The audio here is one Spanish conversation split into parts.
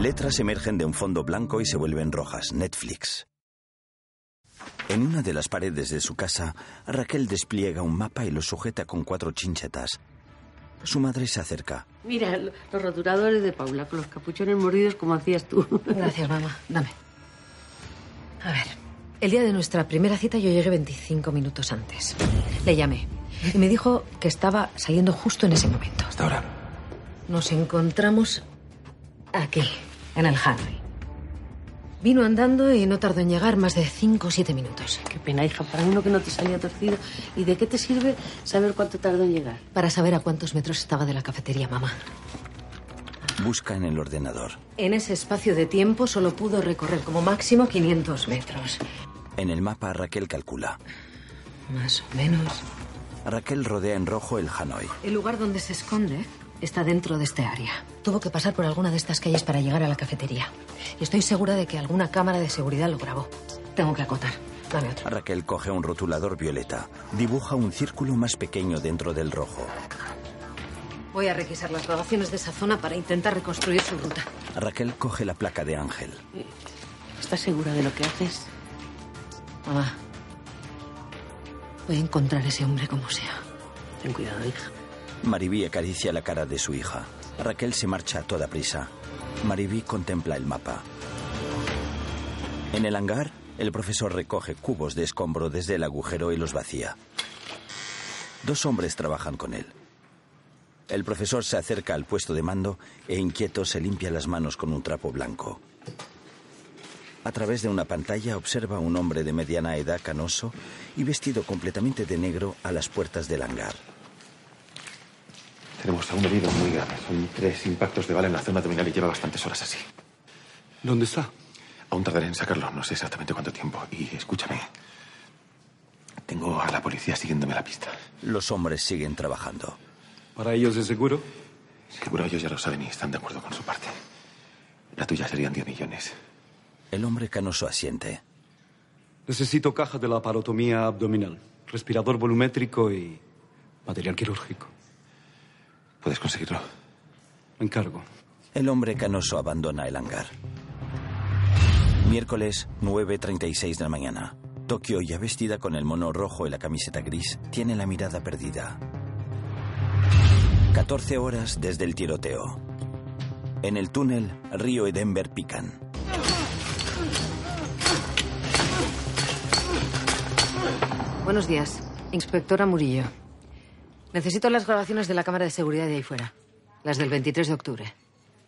Letras emergen de un fondo blanco y se vuelven rojas. Netflix. En una de las paredes de su casa, Raquel despliega un mapa y lo sujeta con cuatro chinchetas. Su madre se acerca. Mira, los roturadores de Paula con los capuchones mordidos como hacías tú. Gracias, mamá. Dame. A ver, el día de nuestra primera cita yo llegué 25 minutos antes. Le llamé y me dijo que estaba saliendo justo en ese momento. Hasta ahora. Nos encontramos aquí, en el Hanoi. Vino andando y no tardó en llegar más de 5 o 7 minutos. Qué pena, hija, para uno que no te salía torcido. ¿Y de qué te sirve saber cuánto tardó en llegar? Para saber a cuántos metros estaba de la cafetería, mamá. Busca en el ordenador. En ese espacio de tiempo solo pudo recorrer como máximo 500 metros. En el mapa, Raquel calcula. Más o menos. Raquel rodea en rojo el Hanoi. El lugar donde se esconde está dentro de este área. Tuvo que pasar por alguna de estas calles para llegar a la cafetería. Y estoy segura de que alguna cámara de seguridad lo grabó. Tengo que acotar. Dame otro. Raquel coge un rotulador violeta. Dibuja un círculo más pequeño dentro del rojo. Voy a requisar las grabaciones de esa zona para intentar reconstruir su ruta. Raquel coge la placa de Ángel. ¿Estás segura de lo que haces? Mamá, voy a encontrar a ese hombre como sea. Ten cuidado, hija. Maribí acaricia la cara de su hija. Raquel se marcha a toda prisa. Maribí contempla el mapa. En el hangar, el profesor recoge cubos de escombro desde el agujero y los vacía. Dos hombres trabajan con él. El profesor se acerca al puesto de mando e inquieto se limpia las manos con un trapo blanco. A través de una pantalla observa a un hombre de mediana edad canoso y vestido completamente de negro a las puertas del hangar. Tenemos a un herido muy grave. Son tres impactos de bala en la zona abdominal y lleva bastantes horas así. ¿Dónde está? Aún tardaré en sacarlo, no sé exactamente cuánto tiempo. Y escúchame. Tengo a la policía siguiéndome la pista. Los hombres siguen trabajando. ¿Para ellos es seguro? Seguro ellos ya lo saben y están de acuerdo con su parte. La tuya serían 10 millones. El hombre canoso asiente. Necesito caja de la parotomía abdominal, respirador volumétrico y material quirúrgico. ¿Puedes conseguirlo? Encargo. El hombre canoso abandona el hangar. Miércoles 9.36 de la mañana. Tokio, ya vestida con el mono rojo y la camiseta gris, tiene la mirada perdida. 14 horas desde el tiroteo. En el túnel, Río y Denver pican. Buenos días. Inspectora Murillo. Necesito las grabaciones de la cámara de seguridad de ahí fuera. Las del 23 de octubre.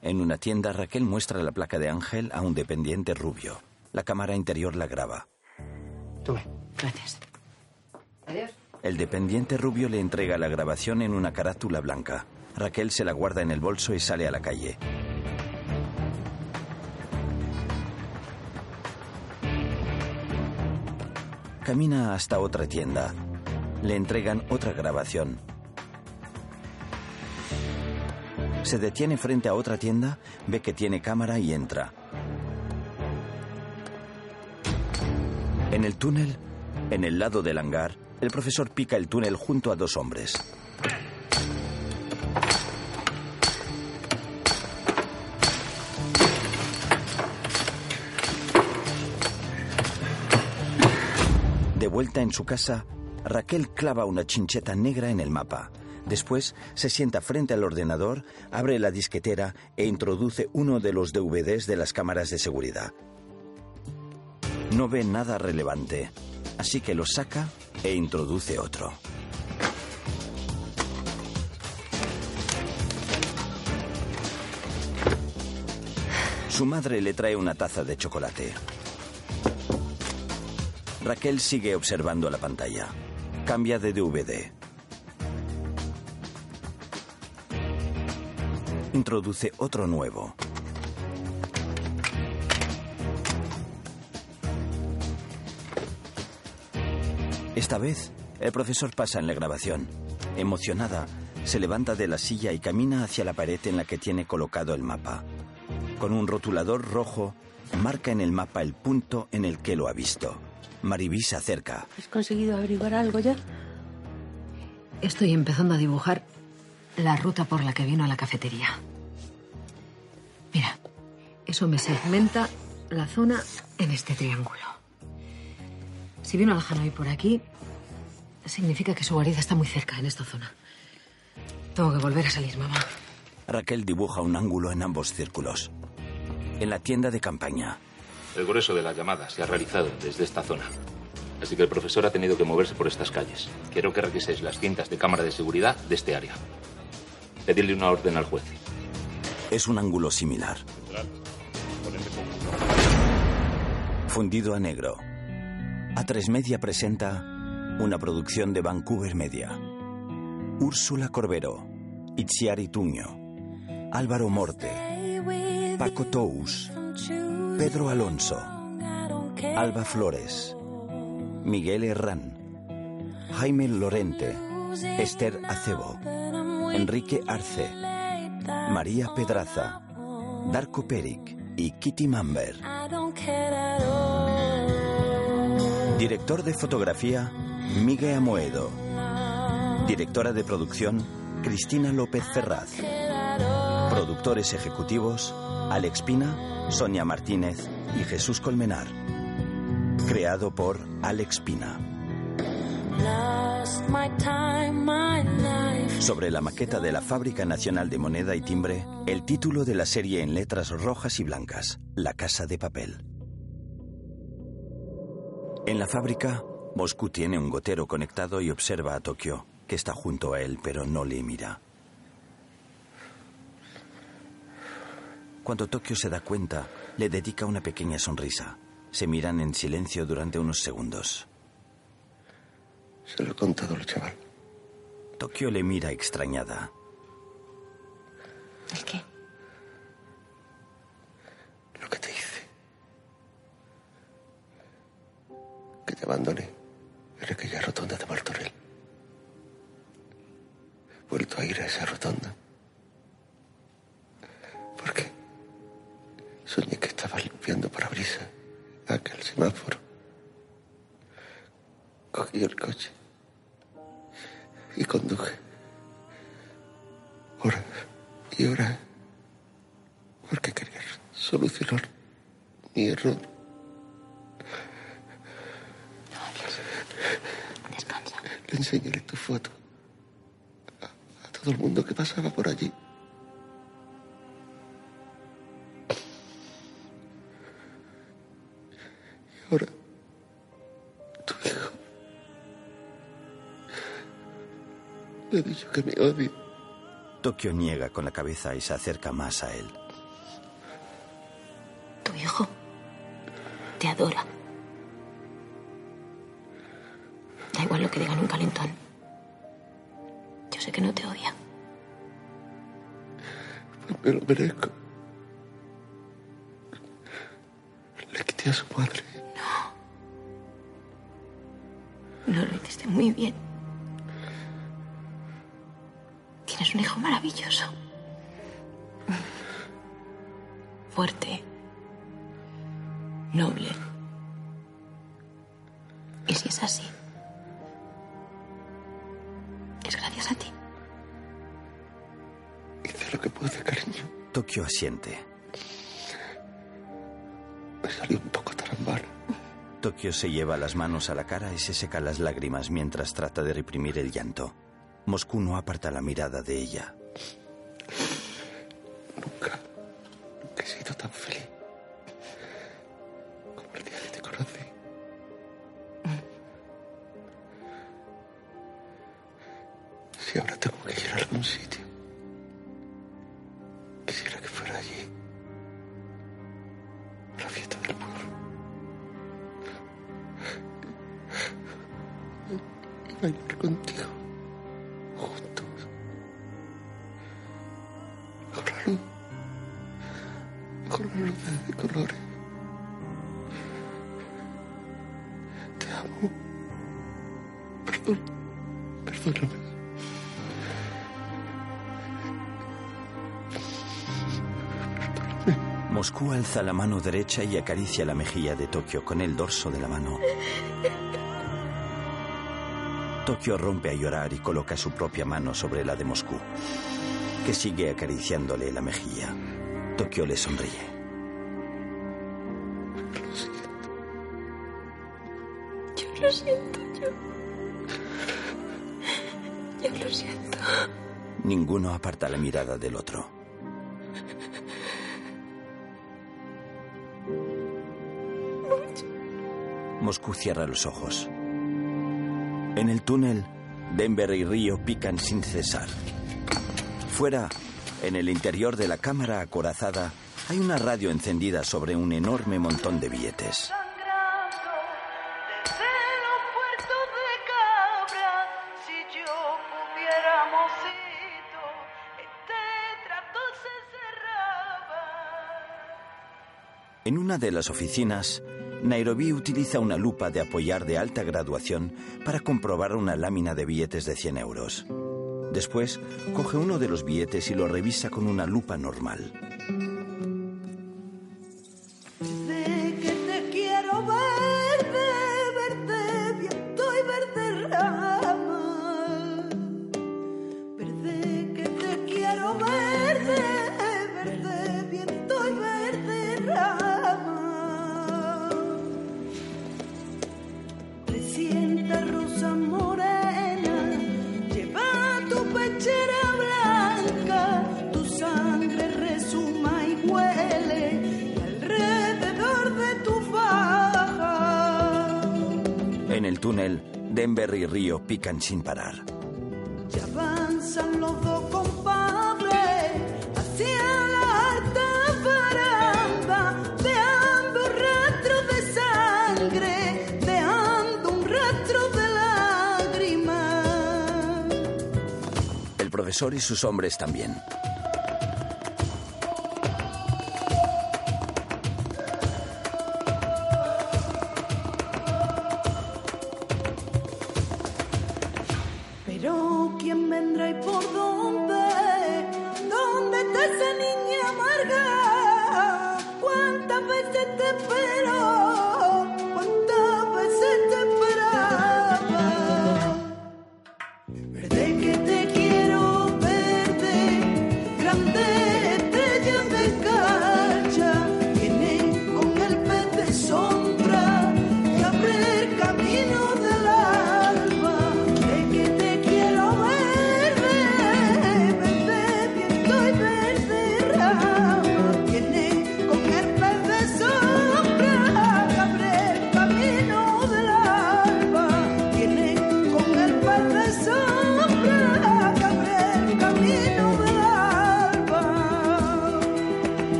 En una tienda, Raquel muestra la placa de Ángel a un dependiente rubio. La cámara interior la graba. Tome. Gracias. Adiós. El dependiente rubio le entrega la grabación en una carátula blanca. Raquel se la guarda en el bolso y sale a la calle. Camina hasta otra tienda. Le entregan otra grabación. Se detiene frente a otra tienda, ve que tiene cámara y entra. En el túnel, en el lado del hangar, el profesor pica el túnel junto a dos hombres. De vuelta en su casa, Raquel clava una chincheta negra en el mapa. Después se sienta frente al ordenador, abre la disquetera e introduce uno de los DVDs de las cámaras de seguridad. No ve nada relevante, así que lo saca e introduce otro. Su madre le trae una taza de chocolate. Raquel sigue observando la pantalla. Cambia de DVD. Introduce otro nuevo. Esta vez, el profesor pasa en la grabación. Emocionada, se levanta de la silla y camina hacia la pared en la que tiene colocado el mapa. Con un rotulador rojo, marca en el mapa el punto en el que lo ha visto. Maribí se acerca. ¿Has conseguido averiguar algo ya? Estoy empezando a dibujar la ruta por la que vino a la cafetería. Mira, Eso me segmenta la zona en este triángulo. Si viene una Hanoi por aquí, significa que su guarida está muy cerca en esta zona. Tengo que volver a salir, mamá. Raquel dibuja un ángulo en ambos círculos. En la tienda de campaña, El grueso de la llamada se ha realizado desde esta zona. Así que el profesor ha tenido que moverse por estas calles. Quiero que requiséis las cintas de cámara de seguridad de este área. Pedirle una orden al juez. es un ángulo similar. Fundido a negro. A3 Media presenta una producción de Vancouver Media. Úrsula Corbero, Itziar Tuño, Álvaro Morte, Paco Tous, Pedro Alonso, Alba Flores, Miguel Herrán, Jaime Lorente, Esther Acebo, Enrique Arce, María Pedraza, Darko Peric y Kitty Mamber. Director de fotografía, Miguel Amoedo. Directora de producción, Cristina López Ferraz. Productores ejecutivos, Alex Pina, Sonia Martínez y Jesús Colmenar. Creado por Alex Pina. Sobre la maqueta de la Fábrica Nacional de Moneda y Timbre, el título de la serie en letras rojas y blancas, La Casa de Papel. En la fábrica, Moscú tiene un gotero conectado y observa a Tokio, que está junto a él, pero no le mira. Cuando Tokio se da cuenta, le dedica una pequeña sonrisa. Se miran en silencio durante unos segundos. Se lo he contado al chaval. Tokio le mira extrañada. ¿El qué? Lo que te hice. Que te abandoné en aquella rotonda de Martorell. He vuelto a ir a esa rotonda. ¿Por qué? Soñé que estaba limpiando parabrisas aquel semáforo. Cogí el coche y conduje. Hora y hora. Porque quería solucionar mi error. Descansa. Le enseñaré tu foto a, a todo el mundo que pasaba por allí. Dicho que me odia. Tokio niega con la cabeza y se acerca más a él. Tu hijo te adora. Da igual lo que digan un calentón. Yo sé que no te odia. Me lo merezco. Le quité a su madre. No lo hiciste muy bien. Hijo maravilloso. Fuerte. Noble. Y si es así, es gracias a ti. Hice lo que pude, cariño. Tokio asiente. Me salió un poco tarambana. Tokio se lleva las manos a la cara y se seca las lágrimas mientras trata de reprimir el llanto. Moscú no aparta la mirada de ella. Nunca, nunca he sido tan feliz como el día que te conocí. Si ahora tengo que ir a algún sitio, quisiera que fuera allí. La fiesta del pueblo. Y bailar contigo. Alza la mano derecha y acaricia la mejilla de Tokio con el dorso de la mano. Tokio rompe a llorar y coloca su propia mano sobre la de Moscú, que sigue acariciándole la mejilla. Tokio le sonríe. Yo lo siento, yo. Yo lo siento. Ninguno aparta la mirada del otro. Moscú cierra los ojos. En el túnel, Denver y Río pican sin cesar. Fuera, en el interior de la cámara acorazada, hay una radio encendida sobre un enorme montón de billetes. En una de las oficinas, Nairobi utiliza una lupa de apoyar de alta graduación para comprobar una lámina de billetes de 100 euros. Después, coge uno de los billetes y lo revisa con una lupa normal. Sin parar. Ya avanzan los dos compadres hacia la alta baranda, dejando rastros de sangre, dejando un rastro de lágrimas. El profesor y sus hombres también. Veces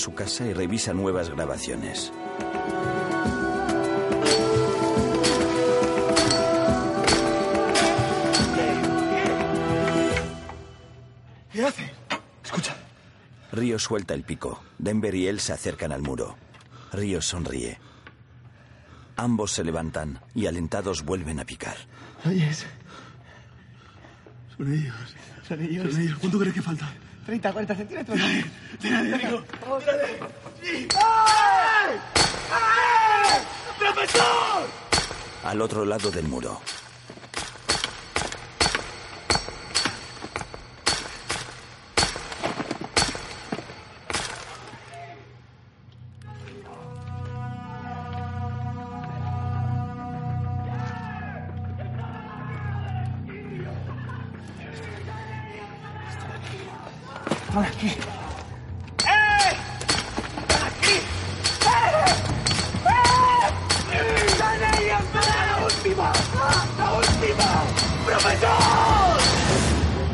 su casa y revisa nuevas grabaciones. ¿Qué hace? Escucha. Río suelta el pico. Denver y él se acercan al muro. Río sonríe. Ambos se levantan y alentados vuelven a picar. ¿Oyes? Son ellos. Son ellos. Son ellos. ¿Cuánto crees que falta? 30, 40 centímetros. Tírale, amigo. ¡Profesor! Al otro lado del muro. Aquí. ¡Eh! ¡Aquí! ¡Eh! ¡Eh! ¡Son ellos para la última! ¡La.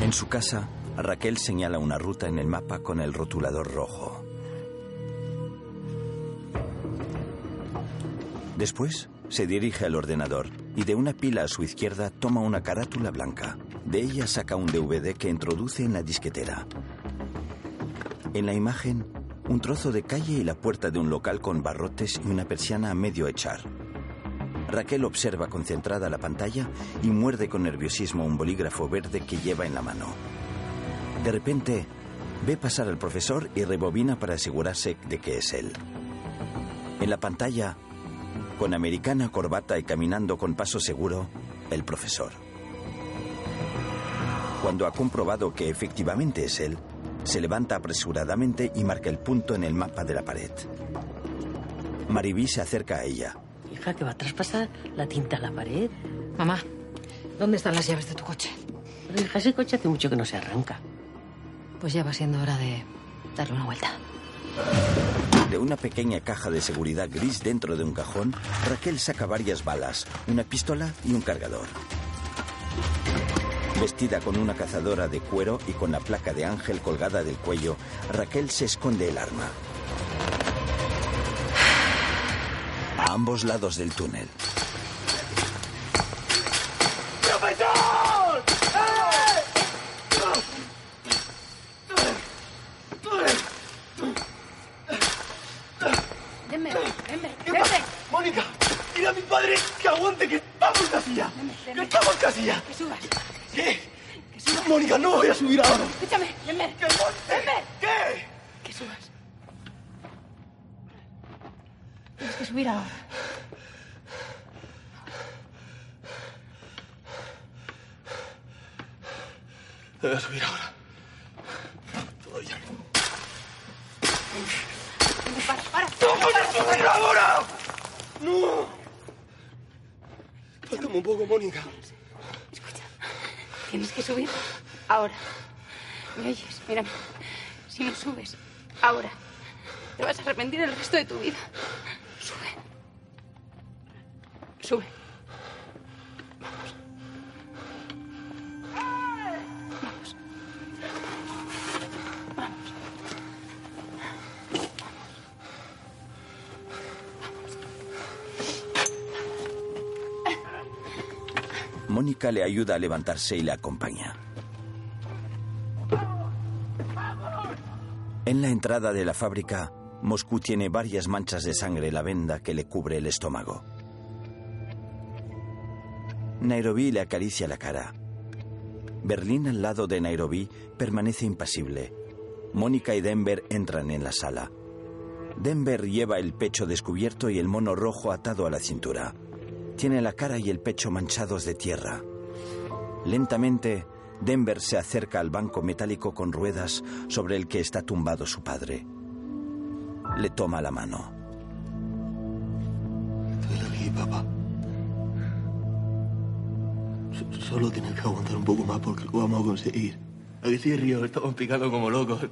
En su casa, Raquel señala una ruta en el mapa con el rotulador rojo. Después, se dirige al ordenador y de una pila a su izquierda toma una carátula blanca. De ella saca un DVD que introduce en la disquetera. En la imagen, un trozo de calle y la puerta de un local con barrotes y una persiana a medio echar. Raquel observa concentrada la pantalla y muerde con nerviosismo un bolígrafo verde que lleva en la mano. De repente, ve pasar al profesor y rebobina para asegurarse de que es él. En la pantalla, con americana, corbata y caminando con paso seguro, el profesor. Cuando ha comprobado que efectivamente es él, se levanta apresuradamente y marca el punto en el mapa de la pared. Maribí se acerca a ella. Hija, que va a traspasar la tinta a la pared. Mamá, ¿dónde están las llaves de tu coche? Pero hija, ese coche hace mucho que no se arranca. Pues ya va siendo hora de darle una vuelta. De una pequeña caja de seguridad gris dentro de un cajón, Raquel saca varias balas, una pistola y un cargador. Vestida con una cazadora de cuero y con la placa de ángel colgada del cuello, Raquel se esconde el arma. A ambos lados del túnel. No voy a subir ahora. Mónica le ayuda a levantarse y le acompaña. En la entrada de la fábrica, Moscú tiene varias manchas de sangre en la venda que le cubre el estómago. Nairobi le acaricia la cara. Berlín al lado de Nairobi permanece impasible. Mónica y Denver entran en la sala. Denver lleva el pecho descubierto y el mono rojo atado a la cintura. Tiene la cara y el pecho manchados de tierra. Lentamente, Denver se acerca al banco metálico con ruedas sobre el que está tumbado su padre. Le toma la mano. Estoy aquí, papá. Solo tienes que aguantar un poco más porque lo vamos a conseguir. Aquí sí, Río, estamos picando como locos.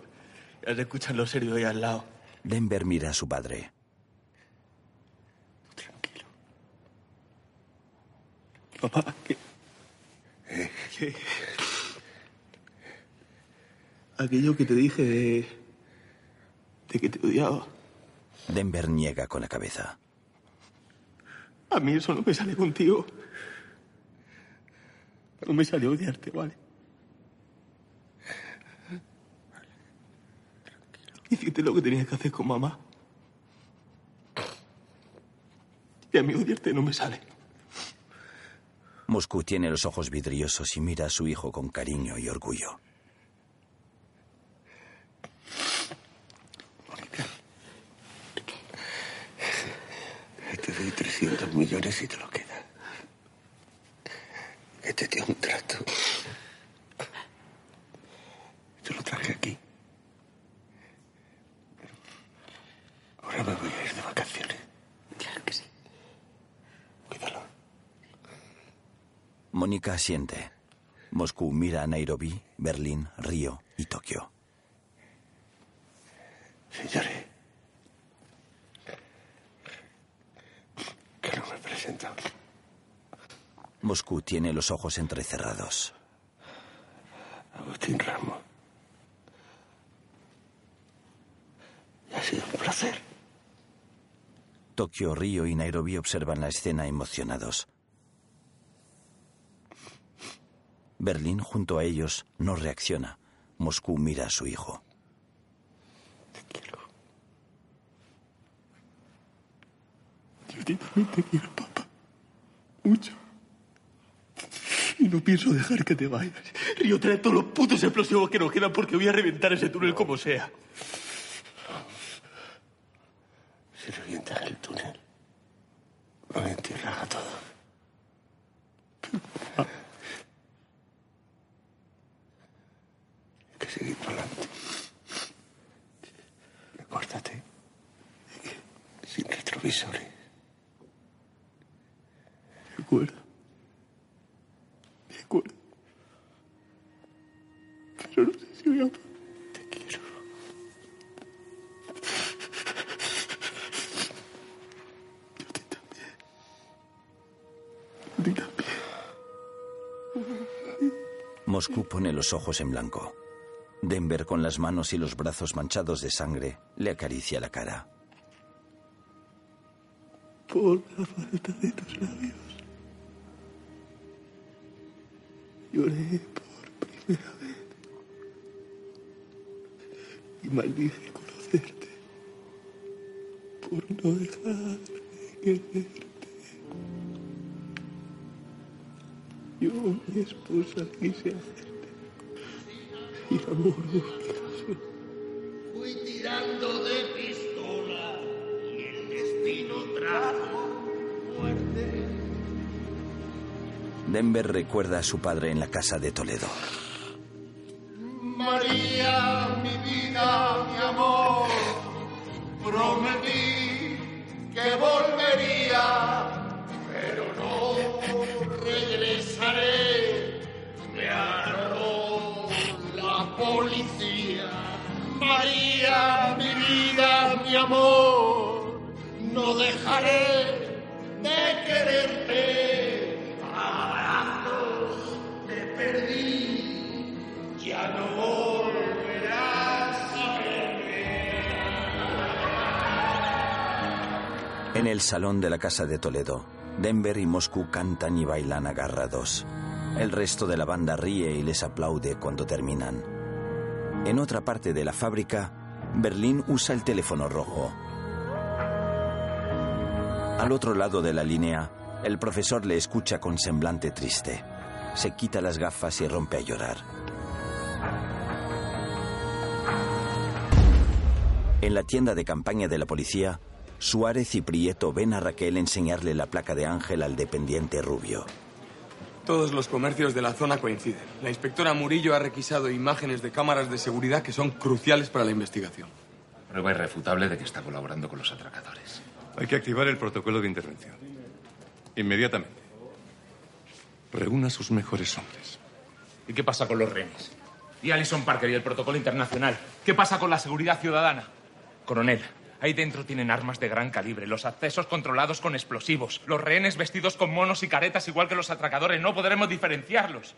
Ya se escuchan los serios ahí al lado. Denver mira a su padre. Papá, ¿qué? ¿Qué? Aquello que te dije de... de que te odiaba. Denver niega con la cabeza. A mí eso no me sale contigo. No me sale odiarte, ¿vale? Hiciste lo que tenías que hacer con mamá. Y a mí odiarte no me sale. Moscú tiene los ojos vidriosos y mira a su hijo con cariño y orgullo. Te doy 300 millones y te lo queda. Que te dio un trato. Te lo traje aquí. Ahora me voy a ir de vacaciones. Claro que sí. Cuídalo. Asiente. Moscú mira a Nairobi, Berlín, Río y Tokio. Señores. Que no me presento. Moscú tiene los ojos entrecerrados. Agustín Ramos. Ha sido un placer. Tokio, Río y Nairobi observan la escena emocionados. Berlín, junto a ellos, no reacciona. Moscú mira a su hijo. Yo a ti también te quiero, papá. Mucho. Y no pienso dejar que te vayas. Río, trae todos los putos explosivos que nos quedan porque voy a reventar ese túnel como sea. Si revientas el túnel, nos entierras a todos. Hay que seguir para adelante. Acuérdate. Sin retrovisores. acuerdo. Me acuerdo. Pero no sé si voy a... Te quiero. Yo ti también. A ti también. Moscú pone los ojos en blanco. Denver, con las manos y los brazos manchados de sangre, le acaricia la cara. Por la falta de tus labios. Lloré por primera vez. Y maldije conocerte. Por no dejar de quererte. Yo, mi esposa, quise hacerte. Amor, obligación. Fui tirando de pistola y el destino trajo muerte. Denver recuerda a su padre en la casa de Toledo. Policía. María, mi vida, mi amor, no dejaré de quererte. Abrazos te perdí, ya no volverás a verme. En el salón de la casa de Toledo, Denver y Moscú cantan y bailan agarrados. El resto de la banda ríe y les aplaude cuando terminan. En otra parte de la fábrica, Berlín usa el teléfono rojo. Al otro lado de la línea, el profesor le escucha con semblante triste. Se quita las gafas y rompe a llorar. En la tienda de campaña de la policía, Suárez y Prieto ven a Raquel enseñarle la placa de Ángel al dependiente rubio. Todos los comercios de la zona coinciden. La inspectora Murillo ha requisado imágenes de cámaras de seguridad que son cruciales para la investigación. Prueba irrefutable de que está colaborando con los atracadores. Hay que activar el protocolo de intervención. Inmediatamente. Reúna a sus mejores hombres. ¿Y qué pasa con los rehenes? ¿Y Alison Parker y el protocolo internacional? ¿Qué pasa con la seguridad ciudadana? Coronel, ahí dentro tienen armas de gran calibre, los accesos controlados con explosivos, los rehenes vestidos con monos y caretas igual que los atracadores. No podremos diferenciarlos.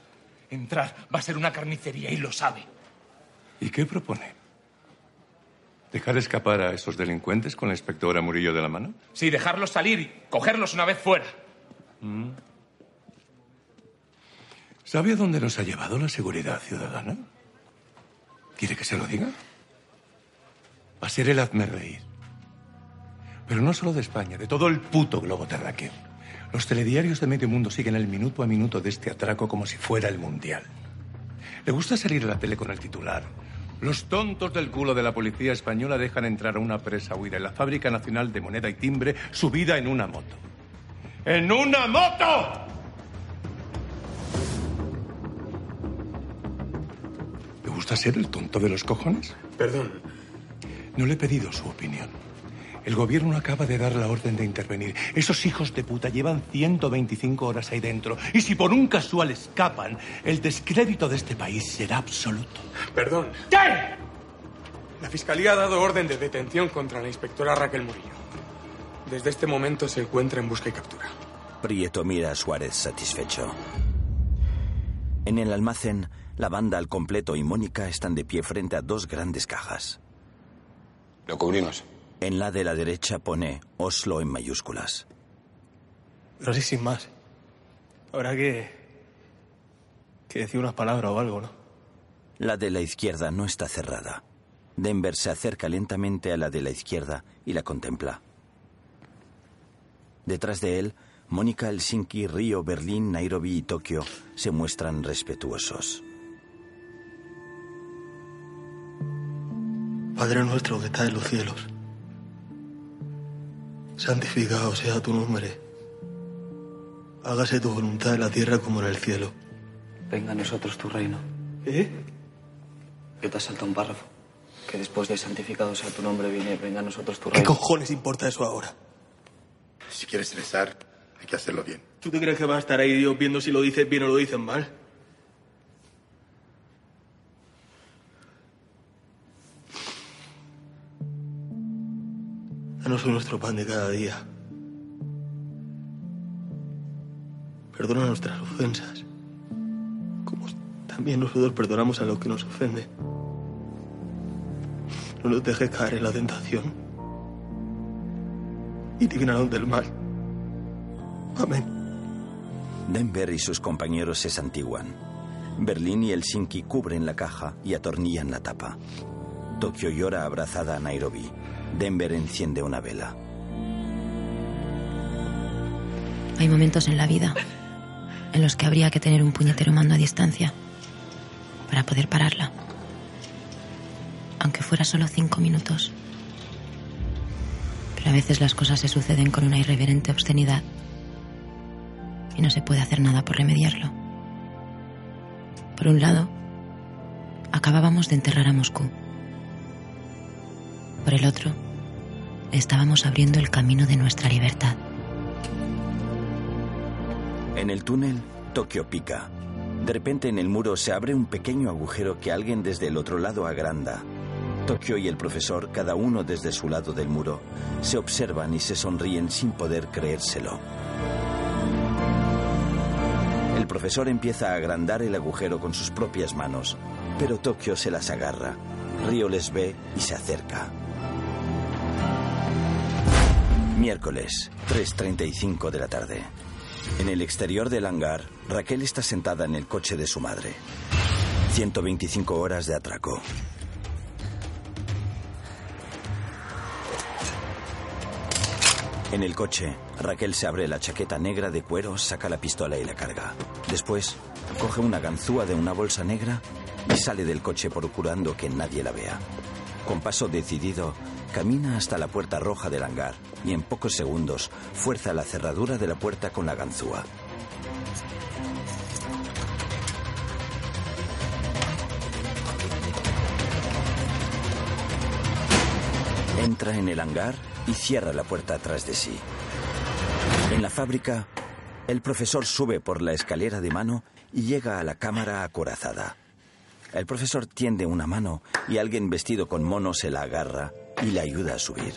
Entrar va a ser una carnicería y lo sabe. ¿Y qué propone? ¿Dejar escapar a esos delincuentes con la inspectora Murillo de la mano? Sí, dejarlos salir y cogerlos una vez fuera. Mm. ¿Sabe a dónde nos ha llevado la seguridad ciudadana? ¿Quiere que se lo diga? Va a ser el hazme reír. Pero no solo de España, de todo el puto globo terráqueo. Los telediarios de medio mundo siguen el minuto a minuto de este atraco como si fuera el mundial. Le gusta salir a la tele con el titular. Los tontos del culo de la policía española dejan entrar a una presa huida en la Fábrica Nacional de Moneda y Timbre subida en una moto. ¡En una moto! ¿Le gusta ser el tonto de los cojones? Perdón. No le he pedido su opinión. El gobierno acaba de dar la orden de intervenir. Esos hijos de puta llevan 125 horas ahí dentro. Y si por un casual escapan, el descrédito de este país será absoluto. Perdón. ¿Qué? La Fiscalía ha dado orden de detención contra la inspectora Raquel Murillo. Desde este momento se encuentra en busca y captura. Prieto mira a Suárez satisfecho. En el almacén, la banda al completo y Mónica están de pie frente a dos grandes cajas. Lo cubrimos. En la de la derecha pone Oslo en mayúsculas. No sé sin más. Habrá que. que decir unas palabras o algo, ¿no? La de la izquierda no está cerrada. Denver se acerca lentamente a la de la izquierda y la contempla. Detrás de él, Mónica, Helsinki, Río, Berlín, Nairobi y Tokio se muestran respetuosos. Padre nuestro que estás en los cielos, santificado sea tu nombre. Hágase tu voluntad en la tierra como en el cielo. Venga a nosotros tu reino. ¿Eh? Que te has saltado un párrafo. Que después de santificado sea tu nombre, viene, venga a nosotros tu ¿Qué reino. cojones importa eso ahora? Si quieres rezar, Hay que hacerlo bien. ¿Tú te crees que va a estar ahí Dios viendo si lo dices bien o lo dices mal? Danos hoy nuestro pan de cada día. Perdona nuestras ofensas, como también nosotros perdonamos a los que nos ofenden. No nos dejes caer en la tentación y líbranos del mal. Amén. Denver y sus compañeros se santiguan. Berlín y Helsinki cubren la caja y atornillan la tapa. Tokio llora abrazada a Nairobi. Denver enciende una vela. Hay momentos en la vida en los que habría que tener un puñetero mando a distancia para poder pararla. Aunque fuera solo cinco minutos. Pero a veces las cosas se suceden con una irreverente obscenidad y no se puede hacer nada por remediarlo. Por un lado, acabábamos de enterrar a Moscú. Por el otro, estábamos abriendo el camino de nuestra libertad. En el túnel, Tokio pica. De repente en el muro se abre un pequeño agujero que alguien desde el otro lado agranda. Tokio y el profesor, cada uno desde su lado del muro, se observan y se sonríen sin poder creérselo. El profesor empieza a agrandar el agujero con sus propias manos, pero Tokio se las agarra. Río les ve y se acerca. Miércoles, 3.35 de la tarde. En el exterior del hangar, Raquel está sentada en el coche de su madre. 125 horas de atraco. En el coche, Raquel se abre la chaqueta negra de cuero, saca la pistola y la carga. Después, coge una ganzúa de una bolsa negra y sale del coche procurando que nadie la vea. Con paso decidido, camina hasta la puerta roja del hangar y en pocos segundos fuerza la cerradura de la puerta con la ganzúa. Entra en el hangar y cierra la puerta atrás de sí. En la fábrica, el profesor sube por la escalera de mano y llega a la cámara acorazada. El profesor tiende una mano y alguien vestido con mono se la agarra y le ayuda a subir.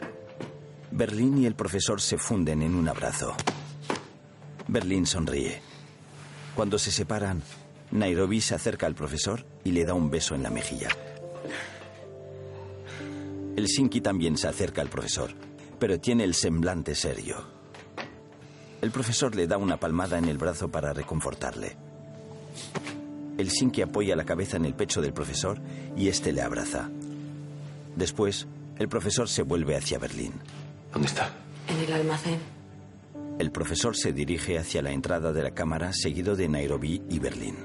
Berlín y el profesor se funden en un abrazo. Berlín sonríe. Cuando se separan, Nairobi se acerca al profesor y le da un beso en la mejilla. El Sinki también se acerca al profesor, pero tiene el semblante serio. El profesor le da una palmada en el brazo para reconfortarle. El Sinki apoya la cabeza en el pecho del profesor y este le abraza. Después, el profesor se vuelve hacia Berlín. ¿Dónde está? En el almacén. El profesor se dirige hacia la entrada de la cámara seguido de Nairobi y Berlín.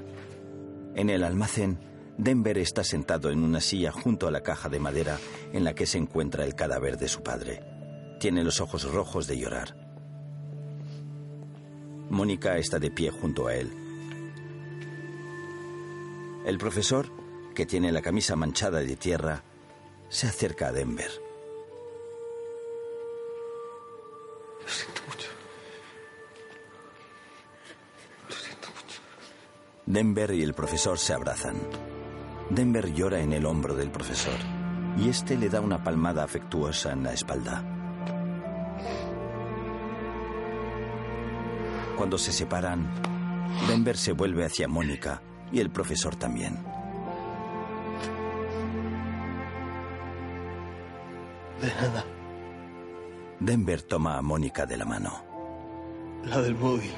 En el almacén, Denver está sentado en una silla junto a la caja de madera en la que se encuentra el cadáver de su padre. Tiene los ojos rojos de llorar. Mónica está de pie junto a él. El profesor, que tiene la camisa manchada de tierra, se acerca a Denver. Lo siento mucho. Denver y el profesor se abrazan. Denver llora en el hombro del profesor y este le da una palmada afectuosa en la espalda. Cuando se separan, Denver se vuelve hacia Mónica y el profesor también. De nada. Denver toma a Mónica de la mano. La del móvil.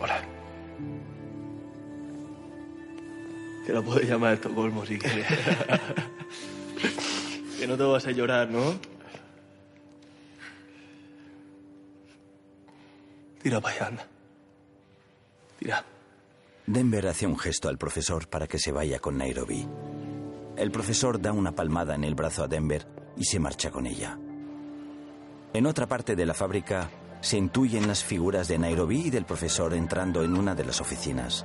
Hola. Te la puedes llamar Estocolmo si quieres. que no te vas a llorar, ¿no? Tira para allá, anda. Tira. Denver hace un gesto al profesor para que se vaya con Nairobi. El profesor da una palmada en el brazo a Denver y se marcha con ella. En otra parte de la fábrica se intuyen las figuras de Nairobi y del profesor entrando en una de las oficinas.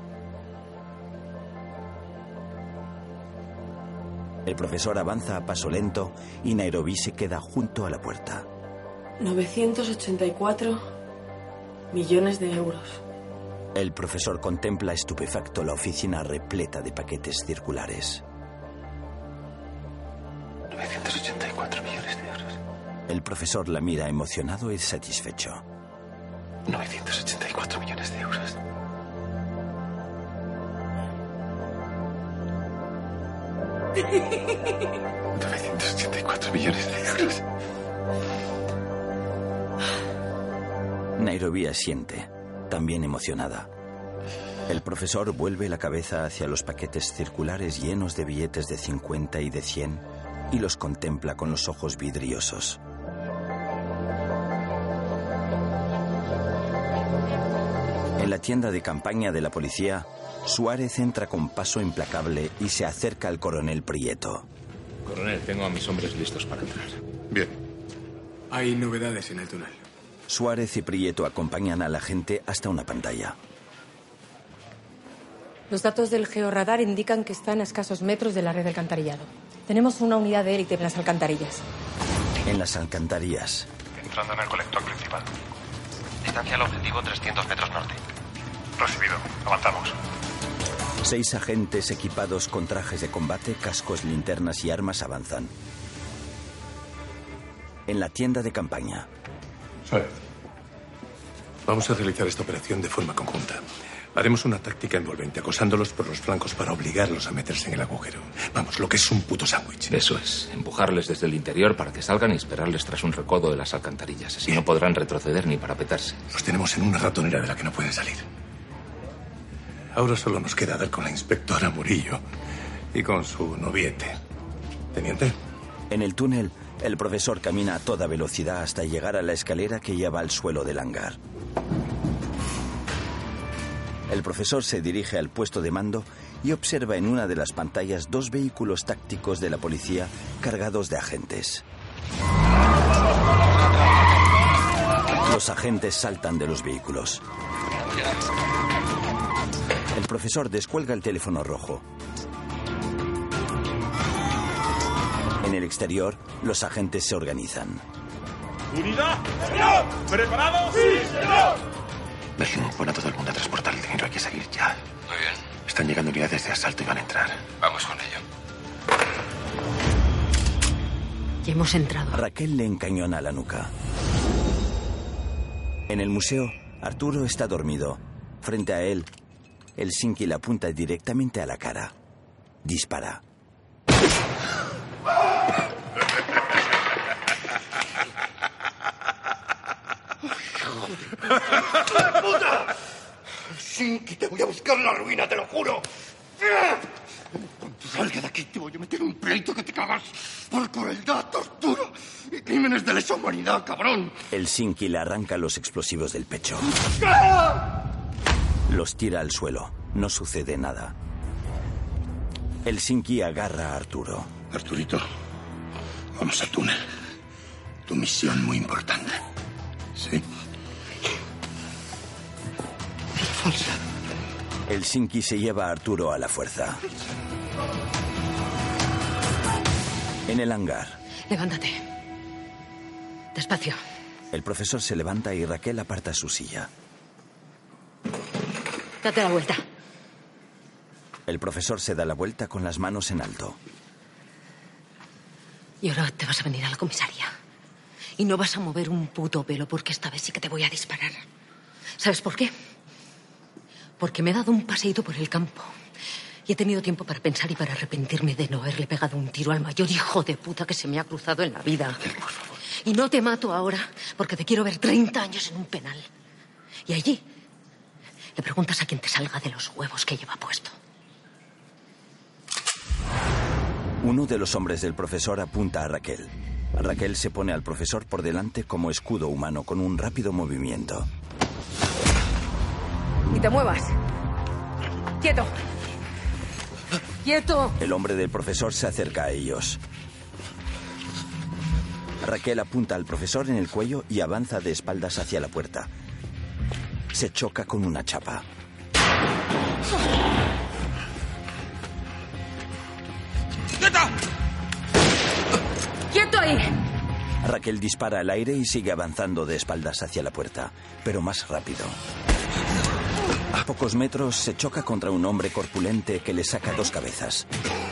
El profesor avanza a paso lento y Nairobi se queda junto a la puerta. 984 millones de euros. El profesor contempla estupefacto la oficina repleta de paquetes circulares. 984 millones de euros. El profesor la mira emocionado y satisfecho. 984 millones de euros. ...984 millones de euros. Nairobi asiente, también emocionada. El profesor vuelve la cabeza hacia los paquetes circulares llenos de billetes de 50 y de 100 y los contempla con los ojos vidriosos. En la tienda de campaña de la policía, Suárez entra con paso implacable y se acerca al coronel Prieto. Coronel, tengo a mis hombres listos para entrar. Bien. Hay novedades en el túnel. Suárez y Prieto acompañan a la gente hasta una pantalla. Los datos del georradar indican que están a escasos metros de la red de alcantarillado. Tenemos una unidad de élite en las alcantarillas. En las alcantarillas, Entrando en el colector principal. Distancia al objetivo 300 metros norte. Recibido. Avanzamos. seis agentes equipados con trajes de combate, cascos, linternas y armas avanzan. En la tienda de campaña. Vamos a realizar esta operación de forma conjunta. Haremos una táctica envolvente, acosándolos por los flancos para obligarlos a meterse en el agujero. Vamos, lo que es un puto sándwich. Eso es, empujarles desde el interior para que salgan y esperarles tras un recodo de las alcantarillas. Así no podrán retroceder ni parapetarse. Los tenemos en una ratonera de la que no pueden salir. Ahora solo nos queda dar con la inspectora Murillo y con su noviete. Teniente. En el túnel, el profesor camina a toda velocidad hasta llegar a la escalera que lleva al suelo del hangar. El profesor se dirige al puesto de mando y observa en una de las pantallas dos vehículos tácticos de la policía cargados de agentes. Los agentes saltan de los vehículos. El profesor descuelga el teléfono rojo. En el exterior, los agentes se organizan. ¡Unidad! ¡Señor! ¿Preparados? ¡Sí, señor! Berlín, pon a todo el mundo a transportar. Hay que salir ya. Muy bien. Están llegando unidades de asalto y van a entrar. Vamos con ello. Ya hemos entrado. Raquel le encañona la nuca. En el museo, Arturo está dormido. Frente a él, el Sinki le apunta directamente a la cara. Dispara. ¡Puta! Shinki, te voy a buscar la ruina, te lo juro. Cuando salga de aquí te voy a meter un pleito que te cagas por crueldad, tortura y crímenes de lesa humanidad, cabrón. El Sinki le arranca los explosivos del pecho. Los tira al suelo. No sucede nada. El Sinki agarra a Arturo. Arturito, vamos al túnel. Tu misión muy importante. ¿Sí? El Sinki se lleva a Arturo a la fuerza. En el hangar, Levántate. Despacio. el profesor se levanta y Raquel aparta su silla. Date la vuelta. El profesor se da la vuelta con las manos en alto. Y ahora te vas a venir a la comisaría. Y no vas a mover un puto pelo porque esta vez sí que te voy a disparar. ¿Sabes por qué? Porque me he dado un paseíto por el campo. Y he tenido tiempo para pensar y para arrepentirme de no haberle pegado un tiro al mayor hijo de puta que se me ha cruzado en la vida. Y no te mato ahora porque te quiero ver 30 años en un penal. Y allí le preguntas a quien te salga de los huevos que lleva puesto. Uno de los hombres del profesor apunta a Raquel. Raquel se pone al profesor por delante como escudo humano con un rápido movimiento. Ni te muevas. Quieto. Quieto. El hombre del profesor se acerca a ellos. Raquel apunta al profesor en el cuello y avanza de espaldas hacia la puerta. Se choca con una chapa. ¡Quieta! ¡Quieto ahí! Raquel dispara al aire y sigue avanzando de espaldas hacia la puerta, pero más rápido. A pocos metros se choca contra un hombre corpulente que le saca dos cabezas.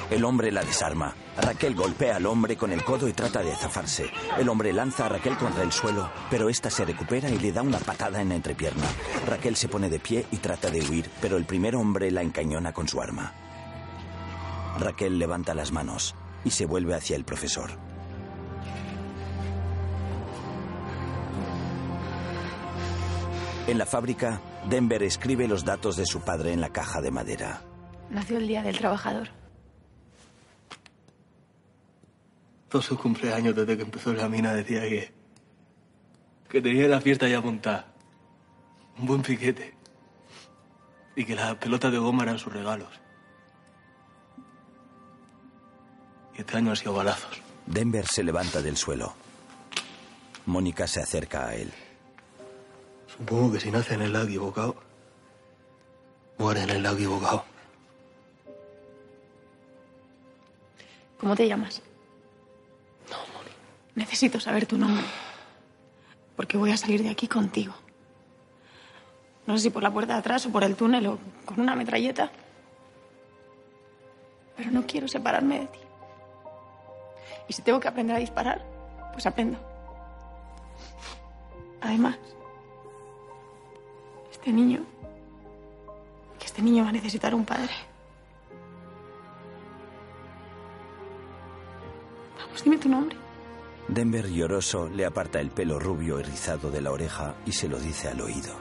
El hombre la desarma. Raquel golpea al hombre con el codo y trata de zafarse. El hombre lanza a Raquel contra el suelo, pero esta se recupera y le da una patada en la entrepierna. Raquel se pone de pie y trata de huir, pero el primer hombre la encañona con su arma. Raquel levanta las manos y se vuelve hacia el profesor. En la fábrica, Denver escribe los datos de su padre en la caja de madera. Nació el Día del Trabajador. Todo su cumpleaños desde que empezó la mina decía que. que tenía la fiesta ya montada. Un buen piquete. Y que las pelotas de goma eran sus regalos. Y este año han sido balazos. Denver se levanta del suelo. Mónica se acerca a él. Supongo que si nace en el lado equivocado, muere en el lado equivocado. ¿Cómo te llamas? Necesito saber tu nombre. Porque voy a salir de aquí contigo. No sé si por la puerta de atrás o por el túnel o con una metralleta. Pero no quiero separarme de ti. Y si tengo que aprender a disparar, pues aprendo. Además, este niño, que este niño va a necesitar un padre. Vamos, dime tu nombre. Denver, lloroso, le aparta el pelo rubio y rizado de la oreja y se lo dice al oído.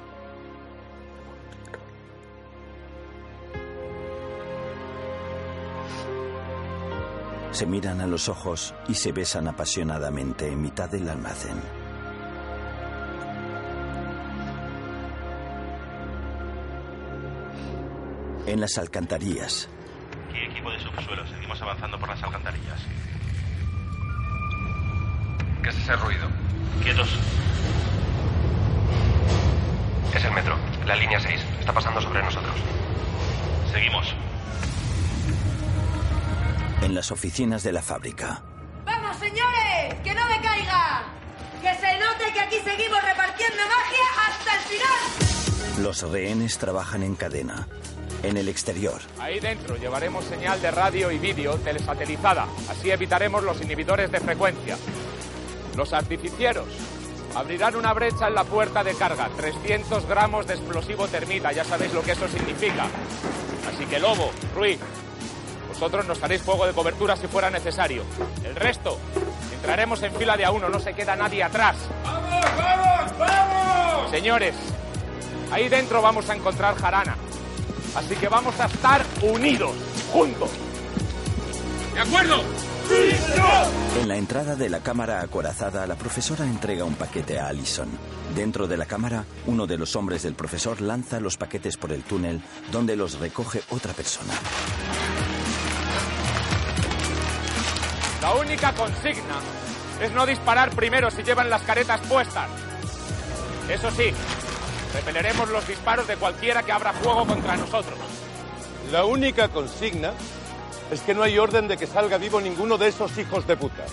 Se miran a los ojos y se besan apasionadamente en mitad del almacén. En las alcantarillas, Aquí equipo de subsuelo. Seguimos avanzando por las alcantarillas. ¿Qué es ese ruido? Quietos. Es el metro. La línea 6. Está pasando sobre nosotros. Seguimos. en las oficinas de la fábrica, ¡Vamos, señores! ¡Que no me caiga! ¡Que se note que aquí seguimos repartiendo magia hasta el final! los rehenes trabajan en cadena. En el exterior, Ahí dentro llevaremos señal de radio y vídeo telesatelizada. Así evitaremos los inhibidores de frecuencia. Los artificieros abrirán una brecha en la puerta de carga. 300 gramos de explosivo termita. Ya sabéis lo que eso significa. Así que Lobo, Ruiz, vosotros nos haréis fuego de cobertura si fuera necesario. El resto, entraremos en fila de a uno. No se queda nadie atrás. ¡Vamos, vamos, vamos! Señores, ahí dentro vamos a encontrar jarana. Así que vamos a estar unidos, juntos. ¿De acuerdo? en la entrada de la cámara acorazada, la profesora entrega un paquete a Allison. Dentro de la cámara, uno de los hombres del profesor lanza los paquetes por el túnel, donde los recoge otra persona. La única consigna es no disparar primero si llevan las caretas puestas. Eso sí, repeleremos los disparos de cualquiera que abra fuego contra nosotros. La única consigna es que no hay orden de que salga vivo ninguno de esos hijos de puta.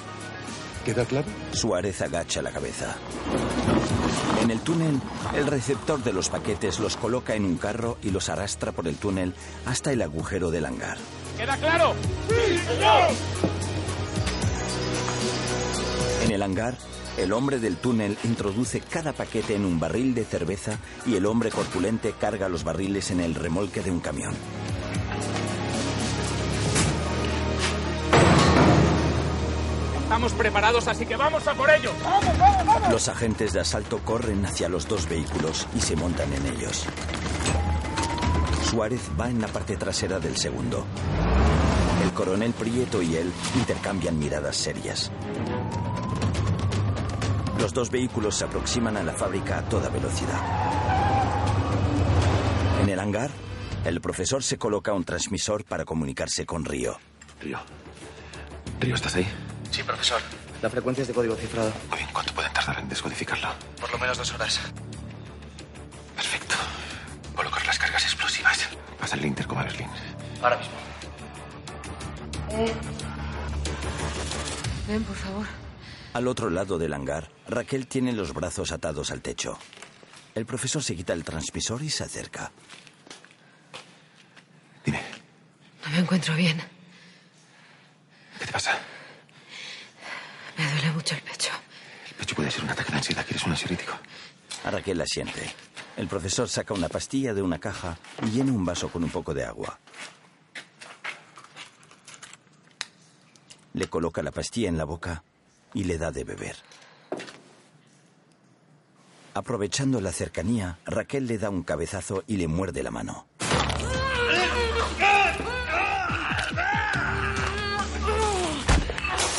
¿Queda claro? Suárez agacha la cabeza. En el túnel, el receptor de los paquetes los coloca en un carro y los arrastra por el túnel hasta el agujero del hangar. ¿Queda claro? ¡Sí, señor! En el hangar, el hombre del túnel introduce cada paquete en un barril de cerveza y el hombre corpulente carga los barriles en el remolque de un camión. Estamos preparados, así que vamos a por ellos. ¡Vamos, vamos, vamos! Los agentes de asalto corren hacia los dos vehículos y se montan en ellos. Suárez va en la parte trasera del segundo. El coronel Prieto y él intercambian miradas serias. Los dos vehículos se aproximan a la fábrica a toda velocidad. En el hangar, el profesor se coloca un transmisor para comunicarse con Río. Río. Río, ¿estás ahí? Sí, profesor. La frecuencia es de código cifrado. Muy bien, ¿cuánto pueden tardar en descodificarlo? Por lo menos dos horas. Perfecto. Colocar las cargas explosivas. Pasa el intercom a Berlín. Ahora mismo. Ven, por favor. Al otro lado del hangar, Raquel tiene los brazos atados al techo. El profesor se quita el transmisor y se acerca. No me encuentro bien. ¿Qué te pasa? Me duele mucho el pecho. El pecho puede ser un ataque de ansiedad. ¿Quieres un ansiolítico? A Raquel la siente. El profesor saca una pastilla de una caja y llena un vaso con un poco de agua. Le coloca la pastilla en la boca y le da de beber. Aprovechando la cercanía, Raquel le da un cabezazo y le muerde la mano.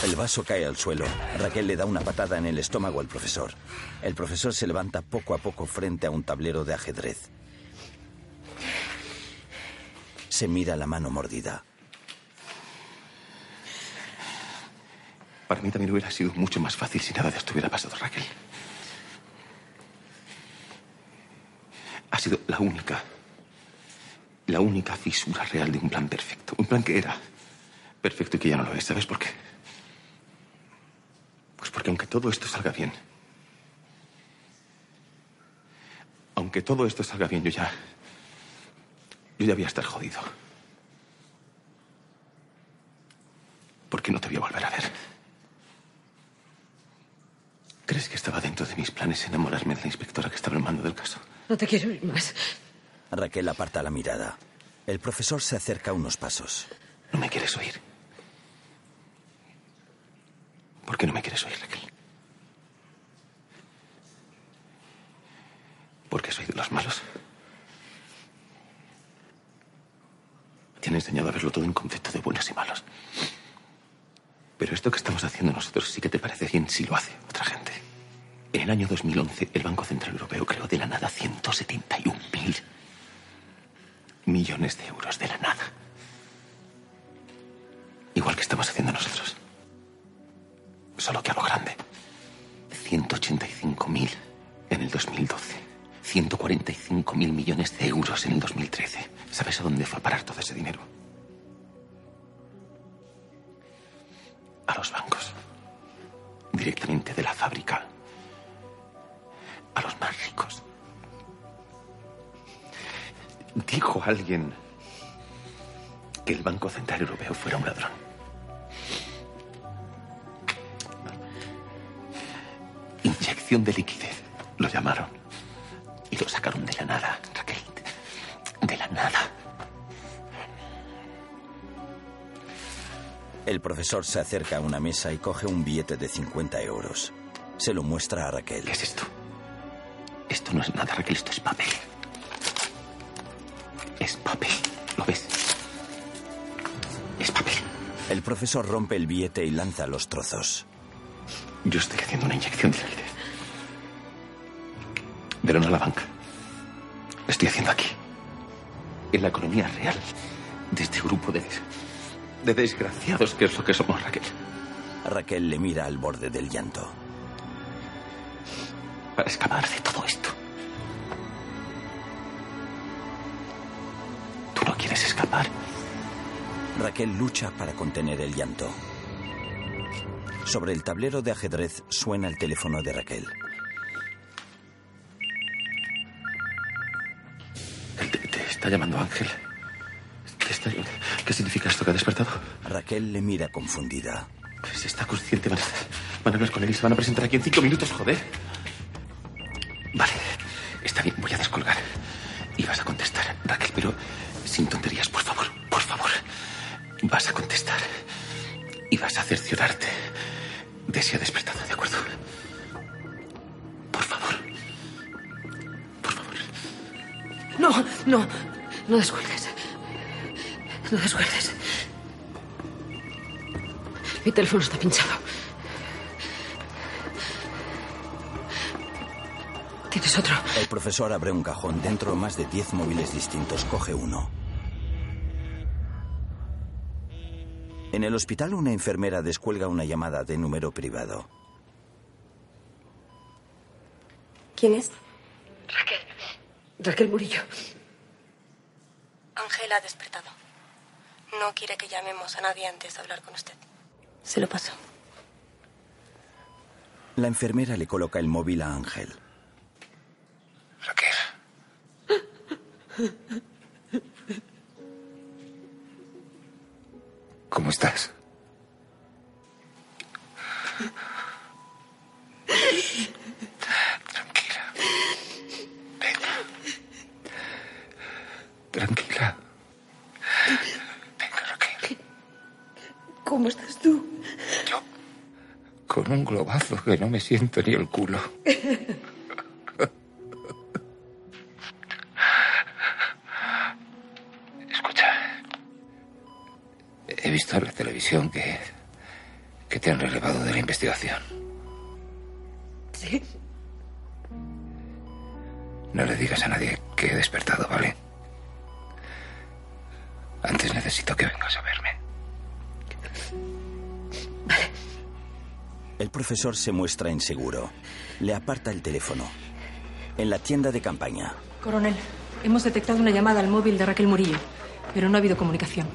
El vaso cae al suelo. Raquel le da una patada en el estómago al profesor. El profesor se levanta poco a poco frente a un tablero de ajedrez. Se mira la mano mordida. Para mí también hubiera sido mucho más fácil si nada de esto hubiera pasado, Raquel. Ha sido la única, la única fisura real de un plan perfecto. Un plan que era perfecto y que ya no lo es. ¿Sabes por qué? Pues porque aunque todo esto salga bien, aunque todo esto salga bien, yo ya, yo ya voy a estar jodido. Porque no te voy a volver a ver. ¿Crees que estaba dentro de mis planes enamorarme de la inspectora que estaba al mando del caso? No te quiero ir más. Raquel aparta la mirada. El profesor se acerca unos pasos. ¿No me quieres oír? ¿Por qué no me quieres oír, Raquel? Porque soy de los malos. Te han enseñado a verlo todo en concepto de buenos y malos. Pero esto que estamos haciendo nosotros sí que te parece bien si lo hace otra gente. En el año 2011, el Banco Central Europeo creó de la nada 171 mil millones de euros de la nada. Igual que estamos haciendo nosotros. Solo que a lo grande. 185 mil en el 2012. 145 mil millones de euros en el 2013. ¿Sabes a dónde fue a parar todo ese dinero? A los bancos. Directamente de la fábrica. A los más ricos. Dijo alguien que el Banco Central Europeo fuera un ladrón. Inyección de liquidez, lo llamaron. Y lo sacaron de la nada, Raquel. De la nada. El profesor se acerca a una mesa y coge un billete de 50 euros. Se lo muestra a Raquel. ¿Qué es esto? Esto no es nada, Raquel, esto es papel. Es papel. ¿Lo ves? Es papel. El profesor rompe el billete y lanza los trozos. Yo estoy haciendo una inyección de liquidez. Pero no a la banca. Lo estoy haciendo aquí. En la economía real. De este grupo de, de desgraciados que es lo que somos, Raquel. Raquel le mira al borde del llanto. Para escapar de todo esto. Tú no quieres escapar. Raquel lucha para contener el llanto. Sobre el tablero de ajedrez suena el teléfono de Raquel. Te, te está llamando Ángel. ¿Qué significa esto que ha despertado? Raquel le mira confundida. Pues está consciente. Van a, van a hablar con él y se van a presentar aquí en cinco minutos, joder. No descuelgues. Mi teléfono está pinchado. ¿Tienes otro? El profesor abre un cajón. Dentro más de 10 móviles distintos. Coge uno. En el hospital una enfermera descuelga una llamada de número privado. ¿Quién es? Raquel. Raquel Murillo. Ángela ha despertado. No quiere que llamemos a nadie antes de hablar con usted. Se lo paso. La enfermera le coloca el móvil a Ángel. ¿Cómo estás? Tranquila. Venga. Tranquila. Venga, Raquel. ¿Cómo estás tú? Con un globazo que no me siento ni el culo. Escucha. He visto en la televisión que. que te han relevado de la investigación. Sí. No le digas a nadie que he despertado, ¿vale? Antes necesito que vengas a verme. El profesor se muestra inseguro. Le aparta el teléfono. En la tienda de campaña, Coronel, hemos detectado una llamada al móvil de Raquel Murillo, pero no ha habido comunicación.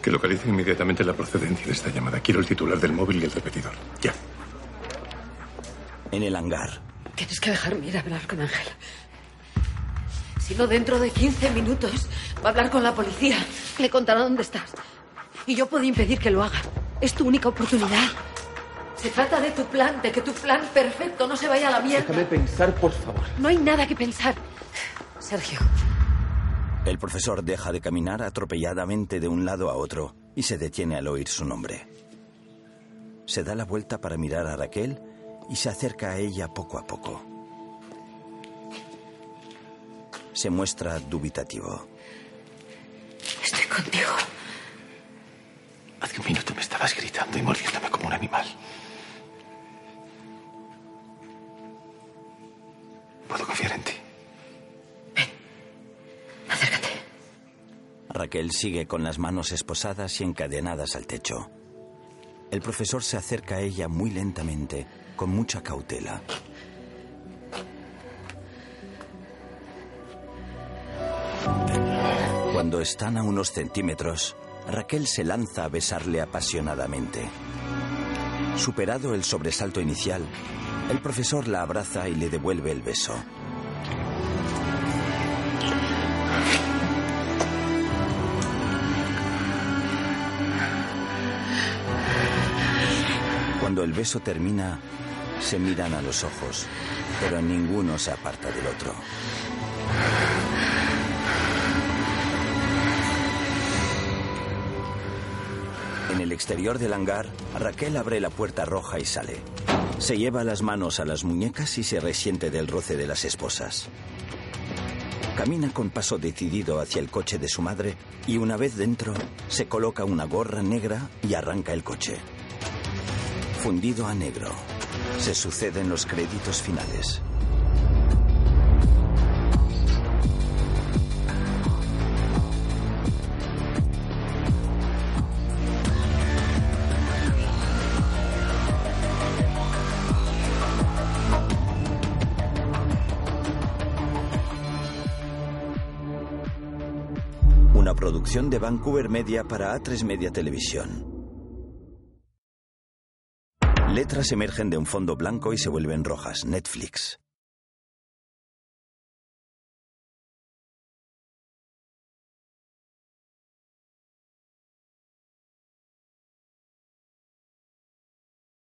Que localice inmediatamente la procedencia de esta llamada. Quiero el titular del móvil y el repetidor. Ya. en el hangar, Tienes que dejarme ir a hablar con Ángel. Si no, dentro de 15 minutos va a hablar con la policía. Le contará dónde estás. Y yo puedo impedir que lo haga. Es tu única oportunidad. Se trata de tu plan, de que tu plan perfecto no se vaya a la mierda. Déjame pensar, por favor. No hay nada que pensar. Sergio, el profesor deja de caminar atropelladamente de un lado a otro y se detiene al oír su nombre. Se da la vuelta para mirar a Raquel y se acerca a ella poco a poco. Se muestra dubitativo. estoy contigo. Hace un minuto me estabas gritando y mordiéndome como un animal. Puedo confiar en ti. Raquel sigue con las manos esposadas y encadenadas al techo. El profesor se acerca a ella muy lentamente, con mucha cautela. Cuando están a unos centímetros, Raquel se lanza a besarle apasionadamente. Superado el sobresalto inicial, el profesor la abraza y le devuelve el beso. Cuando el beso termina, se miran a los ojos, pero ninguno se aparta del otro. El exterior del hangar, Raquel abre la puerta roja y sale. Se lleva las manos a las muñecas y se resiente del roce de las esposas. Camina con paso decidido hacia el coche de su madre y una vez dentro se coloca una gorra negra y arranca el coche. Fundido a negro. Se suceden los créditos finales. De Vancouver Media para A3 Media Televisión. Letras emergen de un fondo blanco y se vuelven rojas. Netflix.